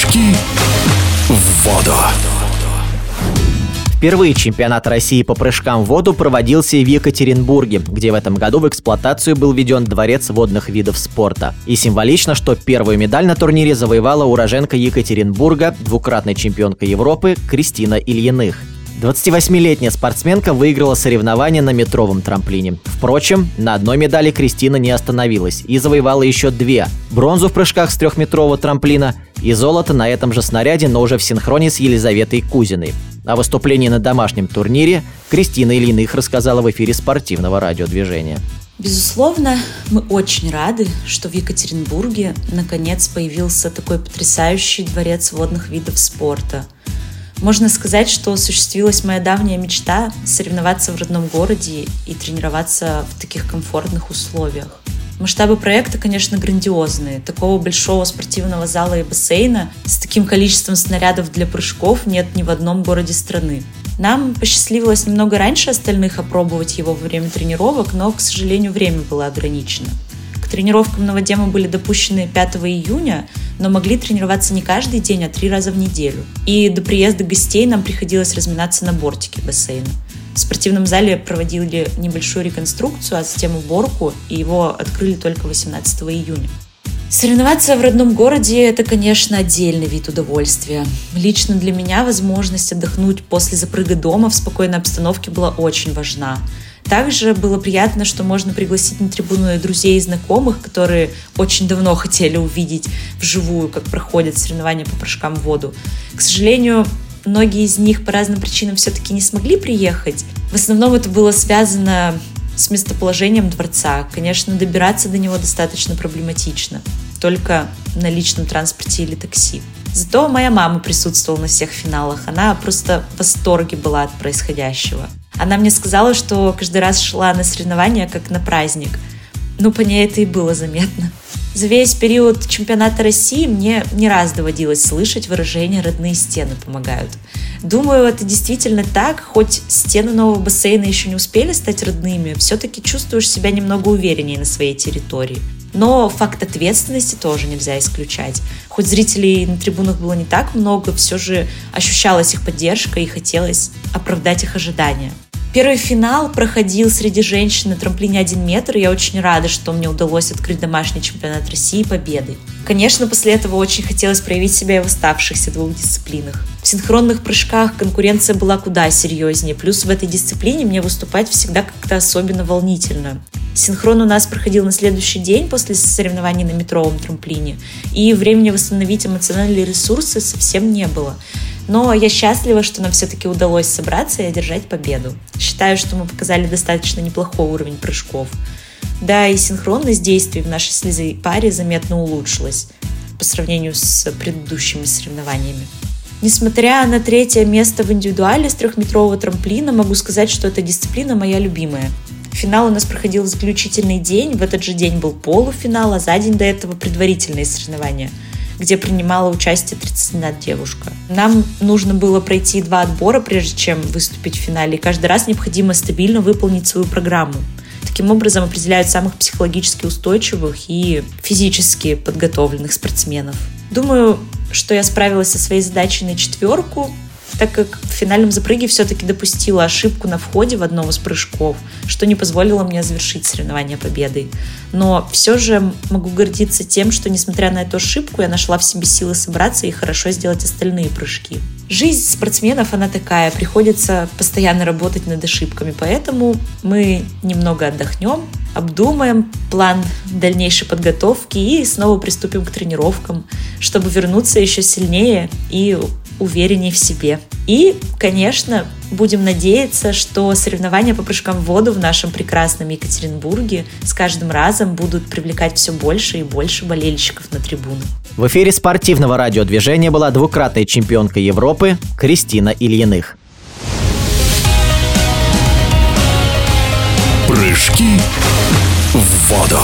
Прыжки в воду. Впервые чемпионат России по прыжкам в воду проводился в Екатеринбурге, где в этом году в эксплуатацию был введен дворец водных видов спорта. И символично, что первую медаль на турнире завоевала уроженка Екатеринбурга, двукратная чемпионка Европы Кристина Ильиных. 28-летняя спортсменка выиграла соревнования на метровом трамплине. Впрочем, на одной медали Кристина не остановилась и завоевала еще две. Бронзу в прыжках с трехметрового трамплина и золото на этом же снаряде, но уже в синхроне с Елизаветой Кузиной. О выступлении на домашнем турнире Кристина Ильиных рассказала в эфире спортивного радиодвижения. Безусловно, мы очень рады, что в Екатеринбурге наконец появился такой потрясающий дворец водных видов спорта – можно сказать, что осуществилась моя давняя мечта соревноваться в родном городе и тренироваться в таких комфортных условиях. Масштабы проекта, конечно, грандиозные. Такого большого спортивного зала и бассейна с таким количеством снарядов для прыжков нет ни в одном городе страны. Нам посчастливилось немного раньше остальных опробовать его во время тренировок, но, к сожалению, время было ограничено. Тренировкам на воде мы были допущены 5 июня, но могли тренироваться не каждый день, а три раза в неделю. И до приезда гостей нам приходилось разминаться на бортике бассейна. В спортивном зале проводили небольшую реконструкцию, а затем уборку, и его открыли только 18 июня. Соревноваться в родном городе – это, конечно, отдельный вид удовольствия. Лично для меня возможность отдохнуть после запрыга дома в спокойной обстановке была очень важна. Также было приятно, что можно пригласить на трибуну друзей и знакомых, которые очень давно хотели увидеть вживую, как проходят соревнования по прыжкам в воду. К сожалению, многие из них по разным причинам все-таки не смогли приехать. В основном это было связано с местоположением дворца. Конечно, добираться до него достаточно проблематично. Только на личном транспорте или такси. Зато моя мама присутствовала на всех финалах. Она просто в восторге была от происходящего. Она мне сказала, что каждый раз шла на соревнования как на праздник. Ну, по ней это и было заметно. За весь период чемпионата России мне не раз доводилось слышать выражение «родные стены помогают». Думаю, это действительно так, хоть стены нового бассейна еще не успели стать родными, все-таки чувствуешь себя немного увереннее на своей территории. Но факт ответственности тоже нельзя исключать. Хоть зрителей на трибунах было не так много, все же ощущалась их поддержка и хотелось оправдать их ожидания. Первый финал проходил среди женщин на трамплине 1 метр, и я очень рада, что мне удалось открыть домашний чемпионат России победой. Конечно, после этого очень хотелось проявить себя и в оставшихся двух дисциплинах. В синхронных прыжках конкуренция была куда серьезнее, плюс в этой дисциплине мне выступать всегда как-то особенно волнительно. Синхрон у нас проходил на следующий день после соревнований на метровом трамплине, и времени восстановить эмоциональные ресурсы совсем не было. Но я счастлива, что нам все-таки удалось собраться и одержать победу. Считаю, что мы показали достаточно неплохой уровень прыжков. Да, и синхронность действий в нашей слезой паре заметно улучшилась по сравнению с предыдущими соревнованиями. Несмотря на третье место в индивидуале с трехметрового трамплина, могу сказать, что эта дисциплина моя любимая. Финал у нас проходил в заключительный день, в этот же день был полуфинал, а за день до этого предварительные соревнования – где принимала участие 31 девушка. Нам нужно было пройти два отбора, прежде чем выступить в финале, и каждый раз необходимо стабильно выполнить свою программу. Таким образом определяют самых психологически устойчивых и физически подготовленных спортсменов. Думаю, что я справилась со своей задачей на четверку, так как в финальном запрыге все-таки допустила ошибку на входе в одном из прыжков, что не позволило мне завершить соревнование победой. Но все же могу гордиться тем, что, несмотря на эту ошибку, я нашла в себе силы собраться и хорошо сделать остальные прыжки. Жизнь спортсменов, она такая, приходится постоянно работать над ошибками, поэтому мы немного отдохнем, обдумаем план дальнейшей подготовки и снова приступим к тренировкам, чтобы вернуться еще сильнее и увереннее в себе. И, конечно, будем надеяться, что соревнования по прыжкам в воду в нашем прекрасном Екатеринбурге с каждым разом будут привлекать все больше и больше болельщиков на трибуны. В эфире спортивного радиодвижения была двукратная чемпионка Европы Кристина Ильиных. Прыжки в воду.